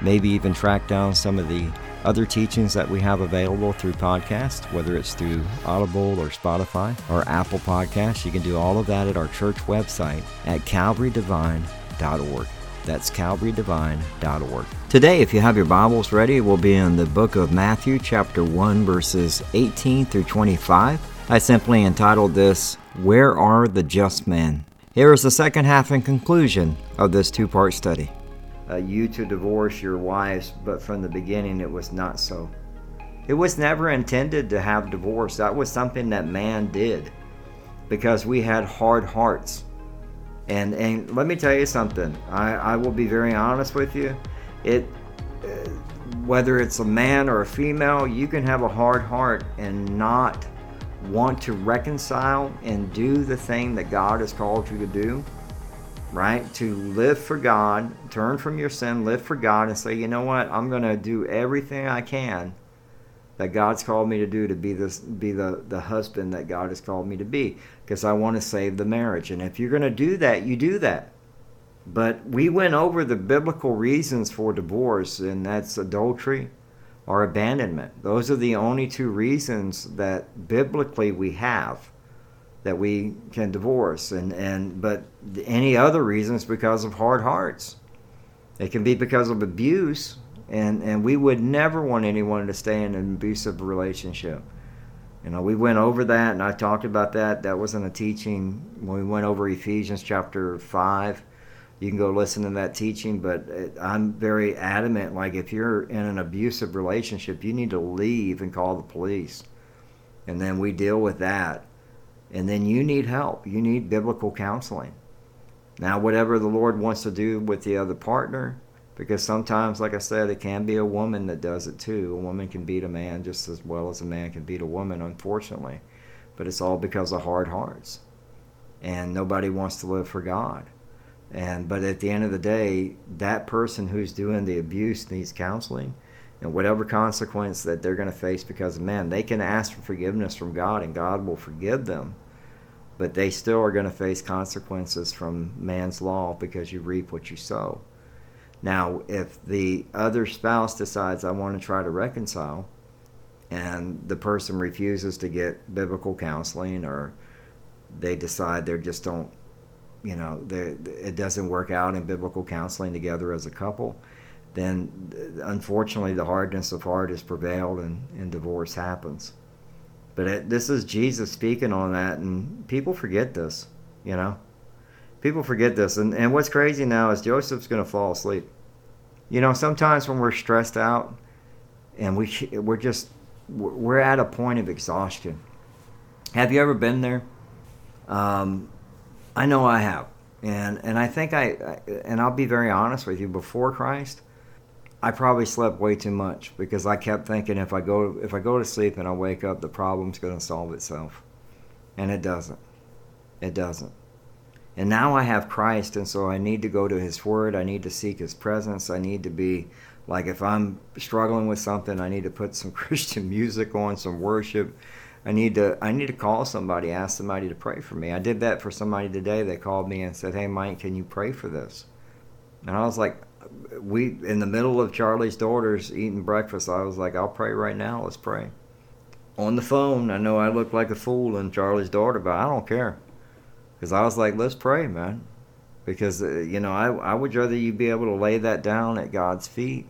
maybe even track down some of the other teachings that we have available through podcast, whether it's through Audible or Spotify or Apple Podcasts. You can do all of that at our church website at calvarydevine.org. That's calvarydevine.org. Today, if you have your Bibles ready, we'll be in the book of Matthew, chapter 1, verses 18 through 25. I simply entitled this, Where Are the Just Men? Here is the second half and conclusion of this two part study uh, you to divorce your wives, but from the beginning it was not so. It was never intended to have divorce. That was something that man did because we had hard hearts. And and let me tell you something. I, I will be very honest with you. It uh, whether it's a man or a female, you can have a hard heart and not want to reconcile and do the thing that God has called you to do right? To live for God, turn from your sin, live for God, and say, you know what? I'm going to do everything I can that God's called me to do to be this, be the, the husband that God has called me to be, because I want to save the marriage. And if you're going to do that, you do that. But we went over the biblical reasons for divorce, and that's adultery or abandonment. Those are the only two reasons that biblically we have that we can divorce. And and but any other reasons because of hard hearts. It can be because of abuse. And and we would never want anyone to stay in an abusive relationship. You know we went over that and i talked about that. That wasn't a teaching. When we went over ephesians chapter 5 you can go listen to that teaching but i'm very adamant like if you're in an abusive relationship you need to leave and call the police. And then we deal with that and then you need help. You need biblical counseling. Now, whatever the Lord wants to do with the other partner, because sometimes, like I said, it can be a woman that does it too. A woman can beat a man just as well as a man can beat a woman, unfortunately. But it's all because of hard hearts. And nobody wants to live for God. And but at the end of the day, that person who's doing the abuse needs counseling and whatever consequence that they're going to face because of man, they can ask for forgiveness from God and God will forgive them. But they still are going to face consequences from man's law because you reap what you sow. Now, if the other spouse decides, I want to try to reconcile, and the person refuses to get biblical counseling, or they decide they just don't, you know, it doesn't work out in biblical counseling together as a couple, then unfortunately the hardness of heart has prevailed and, and divorce happens. But it, this is Jesus speaking on that, and people forget this, you know. People forget this, and, and what's crazy now is Joseph's going to fall asleep. You know, sometimes when we're stressed out, and we we're just we're at a point of exhaustion. Have you ever been there? Um, I know I have, and and I think I, I and I'll be very honest with you. Before Christ, I probably slept way too much because I kept thinking if I go if I go to sleep and I wake up, the problem's going to solve itself, and it doesn't. It doesn't. And now I have Christ, and so I need to go to His Word. I need to seek His presence. I need to be like if I'm struggling with something, I need to put some Christian music on, some worship. I need to I need to call somebody, ask somebody to pray for me. I did that for somebody today. They called me and said, "Hey, Mike, can you pray for this?" And I was like, we in the middle of Charlie's daughters eating breakfast, I was like, I'll pray right now. Let's pray. On the phone, I know I look like a fool in Charlie's daughter, but I don't care, because I was like, let's pray, man. Because uh, you know, I I would rather you be able to lay that down at God's feet,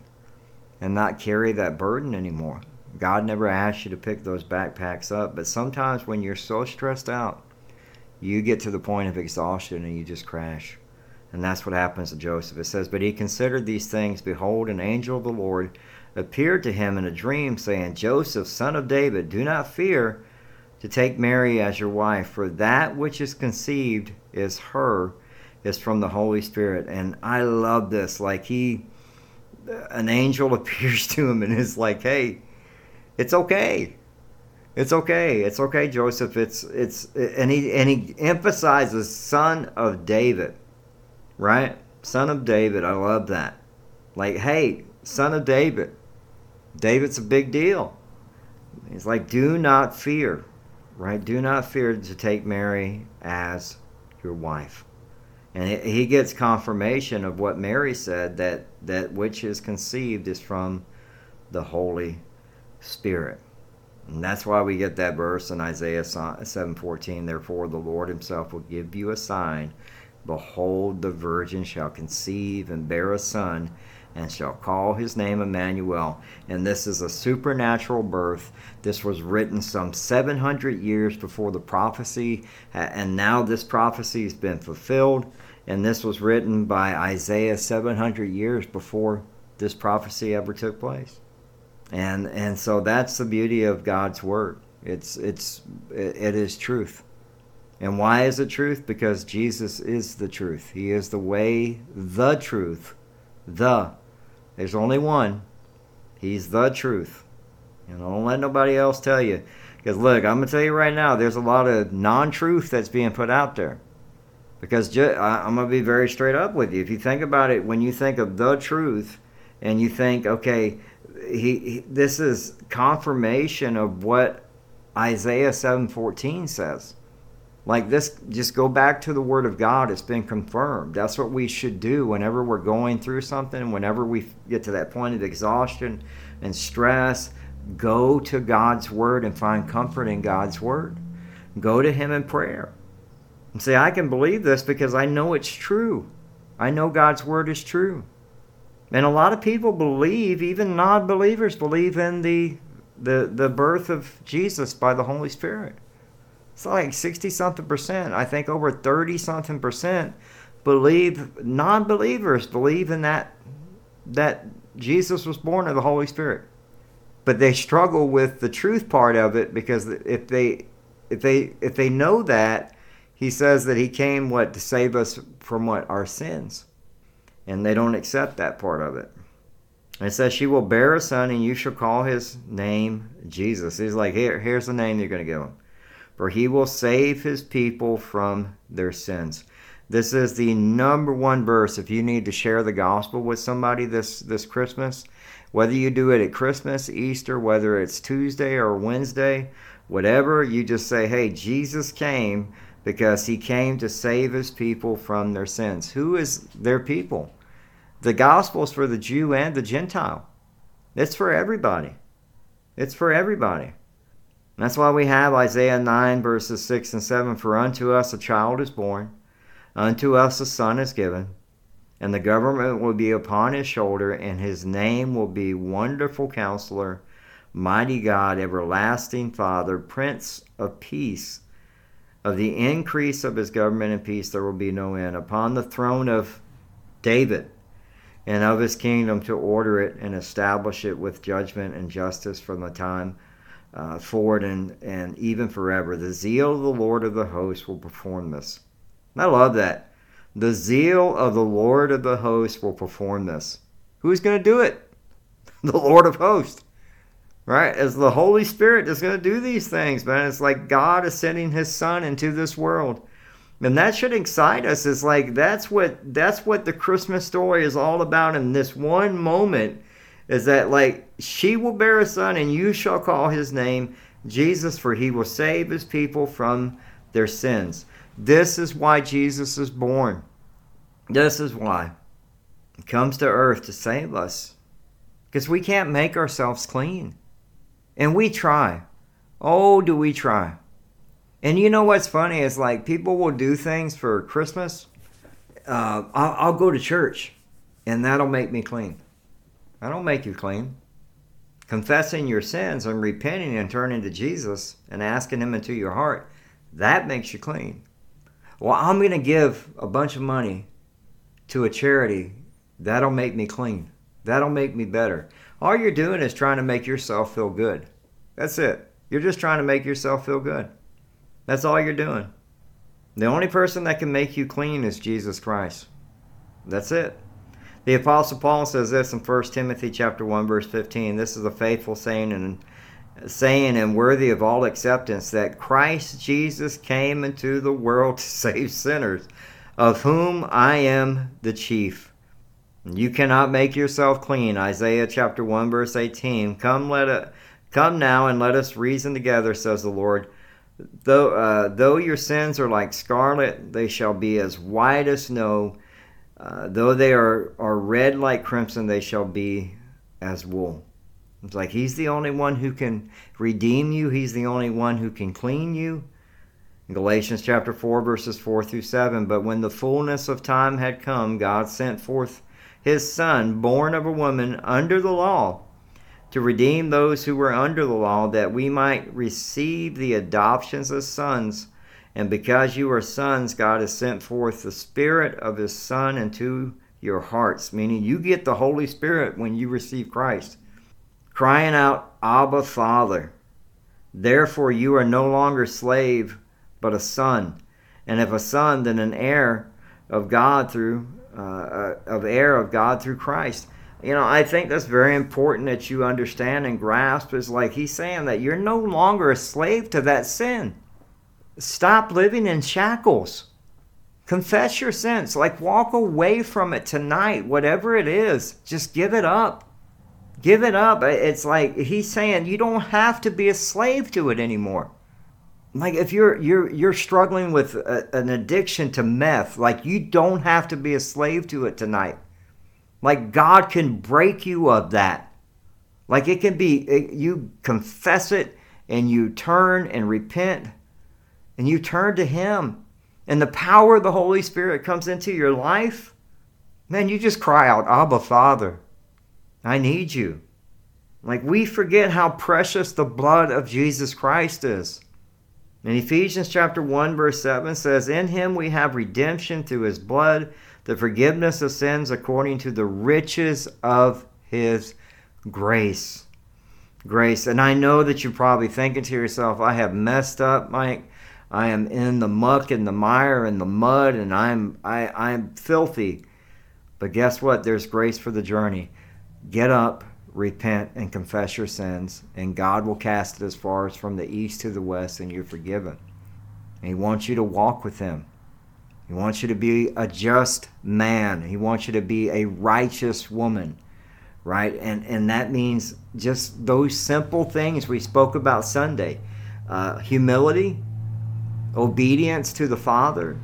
and not carry that burden anymore. God never asked you to pick those backpacks up, but sometimes when you're so stressed out, you get to the point of exhaustion and you just crash And that's what happens to Joseph. It says, But he considered these things. Behold, an angel of the Lord appeared to him in a dream, saying, Joseph, son of David, do not fear to take Mary as your wife, for that which is conceived is her, is from the Holy Spirit. And I love this. Like he, an angel appears to him and is like, Hey, it's okay. It's okay. It's okay, Joseph. It's it's and he and he emphasizes son of David right? Son of David. I love that. Like, hey, son of David. David's a big deal. He's like, do not fear, right? Do not fear to take Mary as your wife. And he gets confirmation of what Mary said that that which is conceived is from the Holy Spirit. And that's why we get that verse in Isaiah 7:14, therefore the Lord himself will give you a sign Behold, the virgin shall conceive and bear a son, and shall call his name Emmanuel. And this is a supernatural birth. This was written some 700 years before the prophecy, and now this prophecy has been fulfilled. And this was written by Isaiah 700 years before this prophecy ever took place. And and so that's the beauty of God's word. It's it's it is truth. And why is it truth? Because Jesus is the truth. He is the way, the truth. The. There's only one. He's the truth. And don't let nobody else tell you. Because look, I'm going to tell you right now, there's a lot of non truth that's being put out there. Because ju- I, I'm going to be very straight up with you. If you think about it, when you think of the truth, and you think, okay, he, he this is confirmation of what Isaiah 7:14 says like this just go back to the word of god. It's been confirmed. That's what we should do whenever we're going through something whenever we get to that point of exhaustion and stress go to god's word and find comfort in god's word. Go to him in prayer. And say i can believe this because i know it's true. I know god's word is true. And a lot of people believe even non-believers believe in the the, the birth of jesus by the holy spirit it's like 60 something percent. I think over 30 something percent believe non-believers believe in that that Jesus was born of the Holy Spirit. But they struggle with the truth part of it because if they if they if they know that he says that he came what to save us from what our sins. And they don't accept that part of it. It says she will bear a son and you shall call his name Jesus. He's like, here, here's the name you're going to give him for he will save his people from their sins. This is the number one verse if you need to share the gospel with somebody this, this Christmas. Whether you do it at Christmas, Easter, whether it's Tuesday or Wednesday, whatever, you just say, hey, Jesus came because he came to save his people from their sins. Who is their people? The gospel is for the Jew and the Gentile. It's for everybody. It's for everybody. That's why we have Isaiah 9, verses 6 and 7 For unto us a child is born, unto us a son is given, and the government will be upon his shoulder, and his name will be Wonderful Counselor, Mighty God, Everlasting Father, Prince of Peace. Of the increase of his government and peace there will be no end. Upon the throne of David and of his kingdom to order it and establish it with judgment and justice from the time uh, forward and, and even forever. The zeal of the Lord of the hosts will perform this. And I love that. The zeal of the Lord of the hosts will perform this. Who's going to do it? The Lord of hosts. Right? As the Holy Spirit is going to do these things, man. It's like God is sending his son into this world. And that should excite us. It's like that's what that's what the Christmas story is all about in this one moment is that like she will bear a son and you shall call his name Jesus for he will save his people from their sins. This is why Jesus is born. This is why. He comes to earth to save us. Because we can't make ourselves clean. And we try. Oh, do we try. And you know what's funny is like people will do things for Christmas. Uh, I'll, I'll go to church and that'll make me clean. I don't make you clean. Confessing your sins and repenting and turning to Jesus and asking Him into your heart, that makes you clean. Well, I'm going to give a bunch of money to a charity, that'll make me clean. That'll make me better. All you're doing is trying to make yourself feel good. That's it. You're just trying to make yourself feel good. That's all you're doing. The only person that can make you clean is Jesus Christ. That's it. The apostle Paul says this in 1 Timothy chapter 1 verse 15. This is a faithful saying and saying and worthy of all acceptance that Christ Jesus came into the world to save sinners, of whom I am the chief. You cannot make yourself clean. Isaiah chapter 1 verse 18. Come let it come now and let us reason together, says the Lord. Though uh, though your sins are like scarlet, they shall be as white as snow. Uh, though they are, are red like crimson, they shall be as wool. It's like he's the only one who can redeem you. He's the only one who can clean you. Galatians chapter 4, verses 4 through 7. But when the fullness of time had come, God sent forth his Son, born of a woman under the law, to redeem those who were under the law, that we might receive the adoptions as sons. And because you are sons, God has sent forth the Spirit of His Son into your hearts, meaning you get the Holy Spirit when you receive Christ crying out, Abba, Father. Therefore, you are no longer slave, but a son. And if a son, then an heir of God through, uh, of heir of God through Christ. You know, I think that's very important that you understand and grasp. Is like he's saying that you're no longer a slave to that sin. Stop living in shackles. Confess your sins. Like walk away from it tonight, whatever it is. Just give it up Give it up. It's like he's saying you don't have to be a slave to it anymore. Like if you're you're you're struggling with a, an addiction to meth, like you don't have to be a slave to it tonight. Like God can break you of that. Like it can be it, you confess it and you turn and repent and you turn to him and the power of the Holy Spirit comes into your life. Man, you just cry out, "Abba, Father." I need you. Like we forget how precious the blood of Jesus Christ is. In Ephesians chapter 1 verse 7 says, "In him we have redemption through his blood, the forgiveness of sins according to the riches of his grace." Grace. And I know that you're probably thinking to yourself, "I have messed up, Mike. I am in the muck and the mire and the mud and I'm I I'm filthy." But guess what? There's grace for the journey. Get up, repent, and confess your sins, and God will cast it as far as from the east to the west, and you're forgiven. And He wants you to walk with Him. He wants you to be a just man. He wants you to be a righteous woman, right? And and that means just those simple things we spoke about Sunday: uh, humility, obedience to the Father,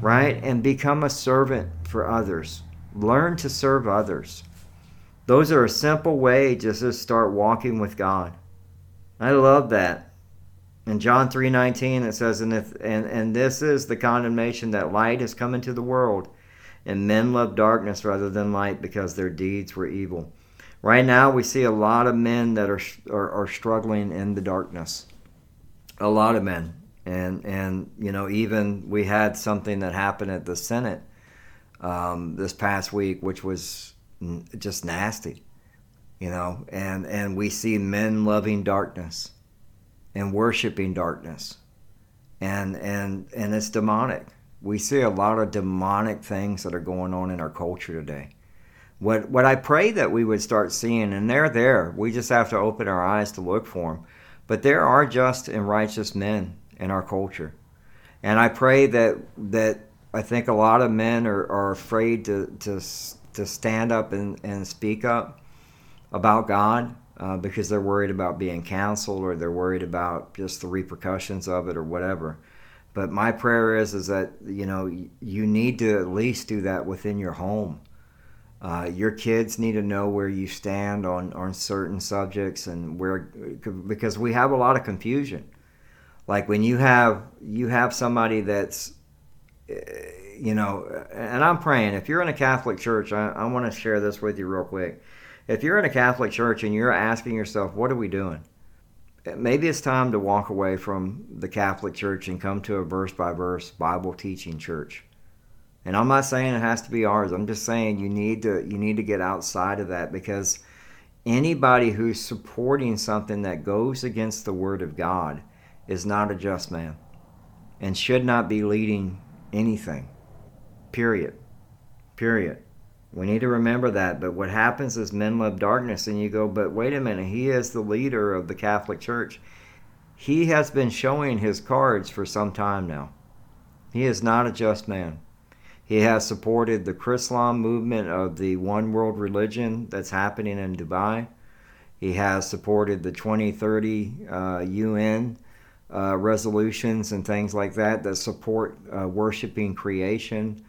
right? And become a servant for others. Learn to serve others. Those are a simple way just to start walking with God. I love that. In John 3:19 it says and if and, and this is the condemnation that light has come into the world and men love darkness rather than light because their deeds were evil. Right now we see a lot of men that are are, are struggling in the darkness. A lot of men. And and you know even we had something that happened at the Senate um, this past week which was just nasty, you know. And and we see men loving darkness and worshiping darkness, and and and it's demonic. We see a lot of demonic things that are going on in our culture today. What what I pray that we would start seeing, and they're there. We just have to open our eyes to look for them. But there are just and righteous men in our culture, and I pray that that I think a lot of men are, are afraid to, to to stand up and, and speak up about God uh, because they're worried about being canceled or they're worried about just the repercussions of it or whatever. But my prayer is is that you know you need to at least do that within your home. Uh, your kids need to know where you stand on, on certain subjects and where because we have a lot of confusion. Like when you have you have somebody that's eh, you know, and I'm praying, if you're in a Catholic church, I, I want to share this with you real quick. If you're in a Catholic church and you're asking yourself, what are we doing? Eh, maybe it's time to walk away from the Catholic Church and come to a verse by verse Bible teaching church. And I'm not saying it has to be ours. I'm just saying you need to you need to get outside of that because anybody who's supporting something that goes against the word of God is not a just man and should not be leading anything. Period. Period. We need to remember that. But what happens is men love darkness, and you go, but wait a minute, he is the leader of the Catholic Church. He has been showing his cards for some time now. He is not a just man. He has supported the Chrislam movement of the one world religion that's happening in Dubai. He has supported the 2030 uh, UN uh, resolutions and things like that that support uh, worshiping creation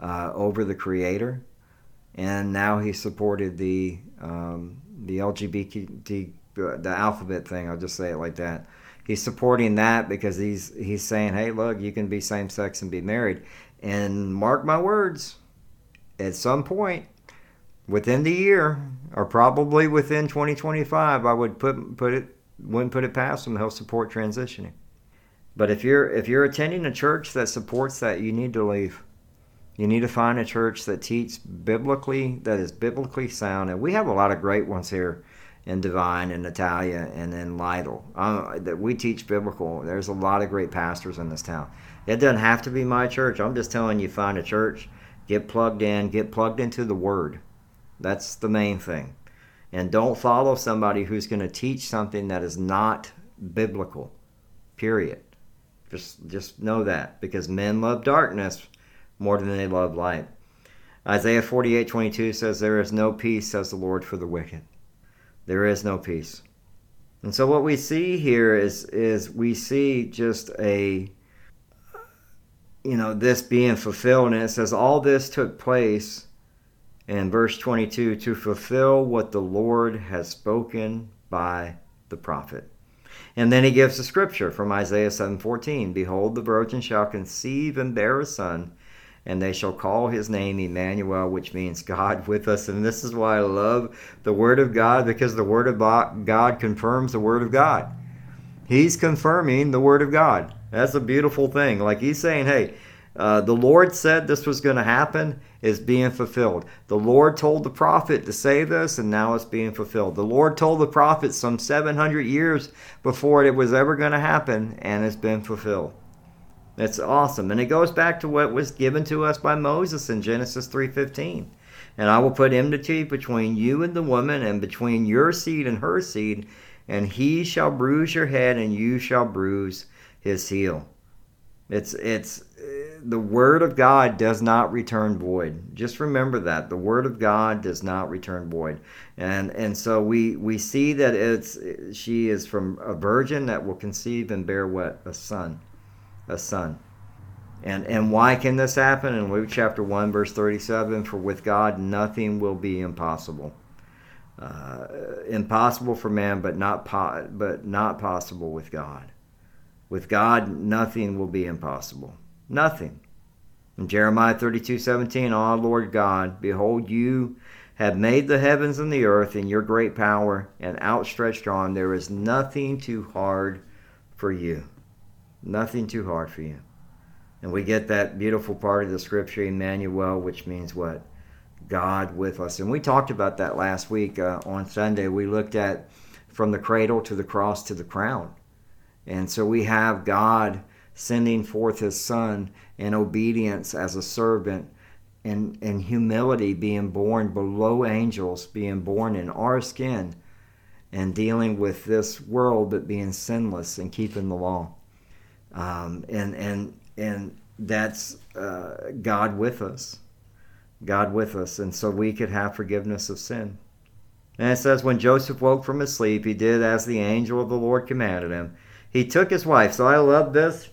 uh, over the Creator. And now he supported the um, the LGBT the alphabet thing. I'll just say it like that. He's supporting that because he's he's saying, hey, look, you can be same sex and be married. And mark my words, at some point within the year, or probably within 2025, I would put put it wouldn't put it past them. He'll support transitioning. But if you're if you're attending a church that supports that, you need to leave. You need to find a church that teaches biblically, that is biblically sound. And we have a lot of great ones here in Devine and Natalia and in Lytle. Uh, that we teach biblical. There's a lot of great pastors in this town. It doesn't have to be my church. I'm just telling you, find a church, get plugged in, get plugged into the Word. That's the main thing. And don't follow somebody who's going to teach something that is not biblical. Period. Just just know that because men love darkness more than they love light. Isaiah 48:22 says there is no peace says the Lord for the wicked. There is no peace. And so what we see here is is we see just a you know this being fulfilled and it says all this took place in verse 22 to fulfill what the Lord has spoken by the prophet. And then he gives the scripture from Isaiah 7:14, behold the virgin shall conceive and bear a son and they shall call his name Emmanuel, which means God with us. And this is why I love the Word of God, because the Word of God confirms the Word of God. He's confirming the Word of God. That's a beautiful thing. Like he's saying, hey, uh, the Lord said this was going to happen, is being fulfilled. The Lord told the prophet to say this, and now it's being fulfilled. The Lord told the prophet some 700 years before it was ever going to happen, and it's been fulfilled. That's awesome. And it goes back to what was given to us by Moses in Genesis 3:15. And I will put enmity between you and the woman and between your seed and her seed, and he shall bruise your head and you shall bruise his heel. It's it's the word of God does not return void. Just remember that. The word of God does not return void. And and so we we see that it's she is from a virgin that will conceive and bear what? A son a son. And, and why can this happen? In Luke chapter 1, verse 37 For with God nothing will be impossible. Uh, impossible for man, but not, po- but not possible with God. With God, nothing will be impossible. Nothing. In Jeremiah 32 17, Ah, Lord God, behold, you have made the heavens and the earth in your great power and outstretched arm. There is nothing too hard for you. Nothing too hard for you. And we get that beautiful part of the scripture, Emmanuel, which means what? God with us. And we talked about that last week uh, on Sunday. We looked at from the cradle to the cross to the crown. And so we have God sending forth his son in obedience as a servant and, in humility being born below angels, being born in our skin and dealing with this world but being sinless and keeping the law um, and and and that's uh, God with us, God with us, and so we could have forgiveness of sin. And it says, when Joseph woke from his sleep, he did as the angel of the Lord commanded him. He took his wife. So I love this.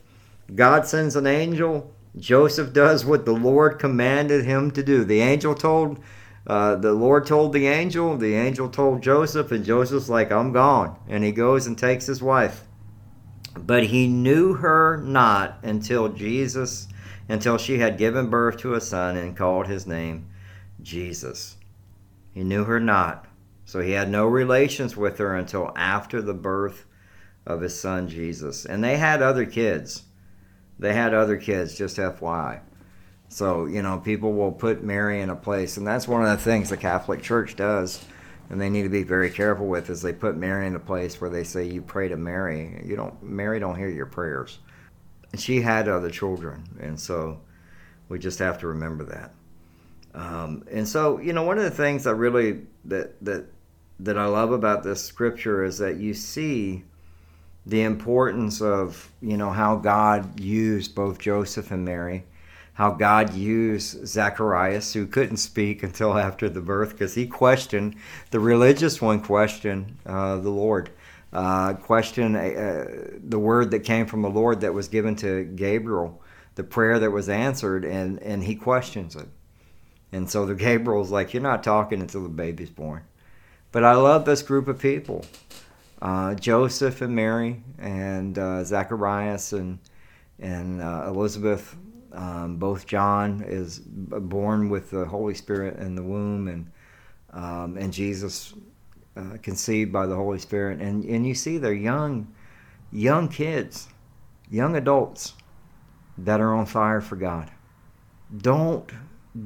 God sends an angel. Joseph does what the Lord commanded him to do. The angel told, uh, the Lord told the angel, the angel told Joseph, and Joseph's like, I'm gone. And he goes and takes his wife. But he knew her not until Jesus, until she had given birth to a son and called his name Jesus. He knew her not. So he had no relations with her until after the birth of his son Jesus. And they had other kids. They had other kids, just FYI. So, you know, people will put Mary in a place, and that's one of the things the Catholic Church does, and they need to be very careful with is they put Mary in a place where they say you pray to Mary. You don't Mary don't hear your prayers. And she had other children, and so we just have to remember that. Um, and so, you know, one of the things I really that that that I love about this scripture is that you see the importance of you know how God used both Joseph and Mary, how God used Zacharias who couldn't speak until after the birth because he questioned the religious one questioned uh, the Lord, uh, questioned uh, the word that came from the Lord that was given to Gabriel, the prayer that was answered, and and he questions it, and so the Gabriel's like, you're not talking until the baby's born, but I love this group of people uh, Joseph and Mary and uh, Zacharias and and uh, Elizabeth. Um, both John is born with the Holy Spirit in the womb, and um, and Jesus uh, conceived by the Holy Spirit. And and you see they're young, young kids, young adults that are on fire for God. Don't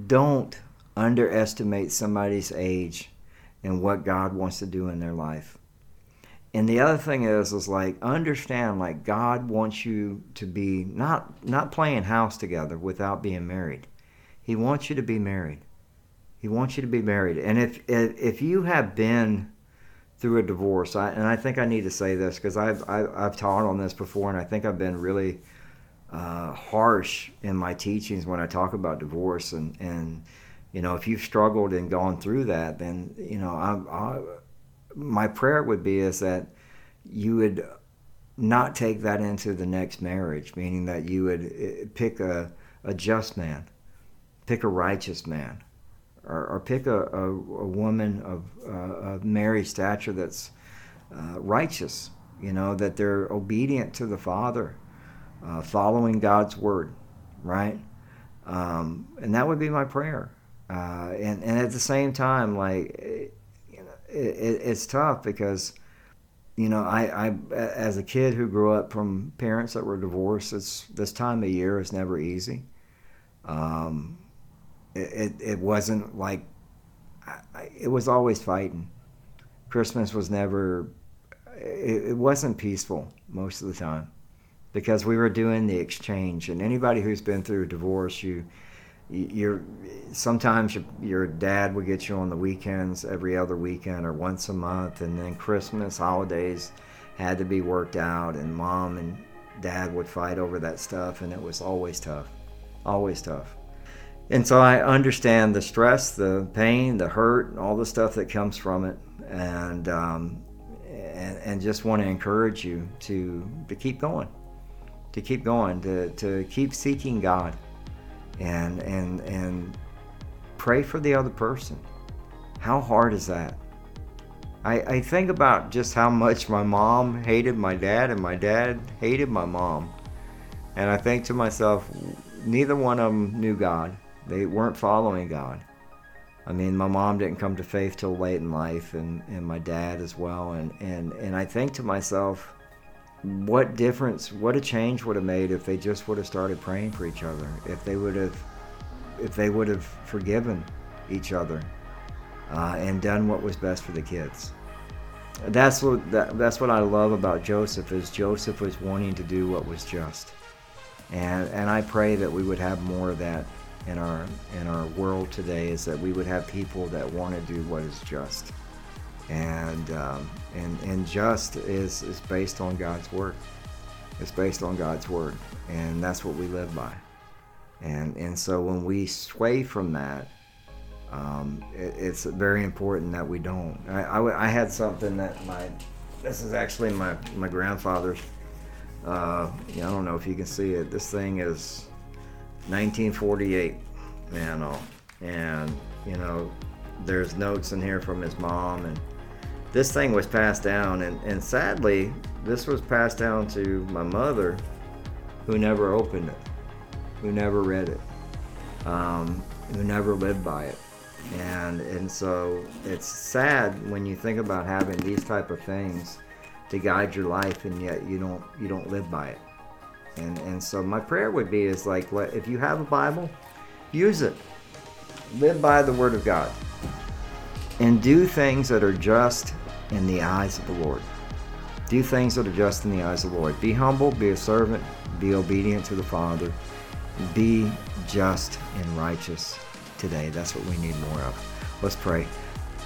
don't underestimate somebody's age and what God wants to do in their life and the other thing is is like understand like god wants you to be not not playing house together without being married. He wants you to be married. He wants you to be married. And if if, if you have been through a divorce I, and i think i need to say this because I've, I, have i have taught on this before and i think i've been really uh, harsh in my teachings when i talk about divorce. And and you know if you've struggled and gone through that then you know i, I my prayer would be is that you would not take that into the next marriage, meaning that you would eh, pick a, a just man, pick a righteous man, or, or pick a, a, a, woman of uh, married stature that's uh, righteous, you know, that they're obedient to the Father, uh, following God's word, right? Um, and that would be my prayer. Uh, and, and at the same time, like, it, it's tough because you know I, I as a kid who grew up from parents that were divorced it's this time of year is never easy. Um, it, it, wasn't like it was always fighting. Christmas was never it wasn't peaceful most of the time because we were doing the exchange. And anybody who's been through a divorce you you're sometimes your, your dad would get you on the weekends every other weekend or once a month and then christmas holidays had to be worked out and mom and dad would fight over that stuff and it was always tough always tough. And so i understand the stress the pain the hurt and all the stuff that comes from it and um, and, and just want to encourage you to to keep going to keep going to, to keep seeking god and and and pray for the other person. How hard is that? I, I think about just how much my mom hated my dad and my dad hated my mom. And I think to myself, neither one of them knew God. They weren't following God. I mean, my mom didn't come to faith till late in life, and, and my dad as well. And, and, and I think to myself, what difference, what a change would have made if they just would have started praying for each other, if they would have, if they would have forgiven each other, uh, and done what was best for the kids. That's what that, that's what I love about Joseph is Joseph was wanting to do what was just, and and I pray that we would have more of that in our in our world today. Is that we would have people that want to do what is just and um, and and just is is based on God's word. It's based on God's word, and that's what we live by. And and so when we sway from that, um, it, it's very important that we don't. I, I, I, had something that my this is actually my my grandfather's. Uh, I don't know if you can see it. This thing is 1948, man. Oh, and you know, there's notes in here from his mom and this thing was passed down, and, and sadly, this was passed down to my mother, who never opened it, who never read it, um, who never lived by it. And, and so it's sad when you think about having these type of things to guide your life and yet you don't you don't live by it and and so my prayer would be is like if you have a bible use it. Live by the Word of God. And do things that are just in the eyes of the Lord. Do things that are just in the eyes of the Lord. Be humble, be a servant, be obedient to the Father, be just and righteous today. That's what we need more of. Let's pray.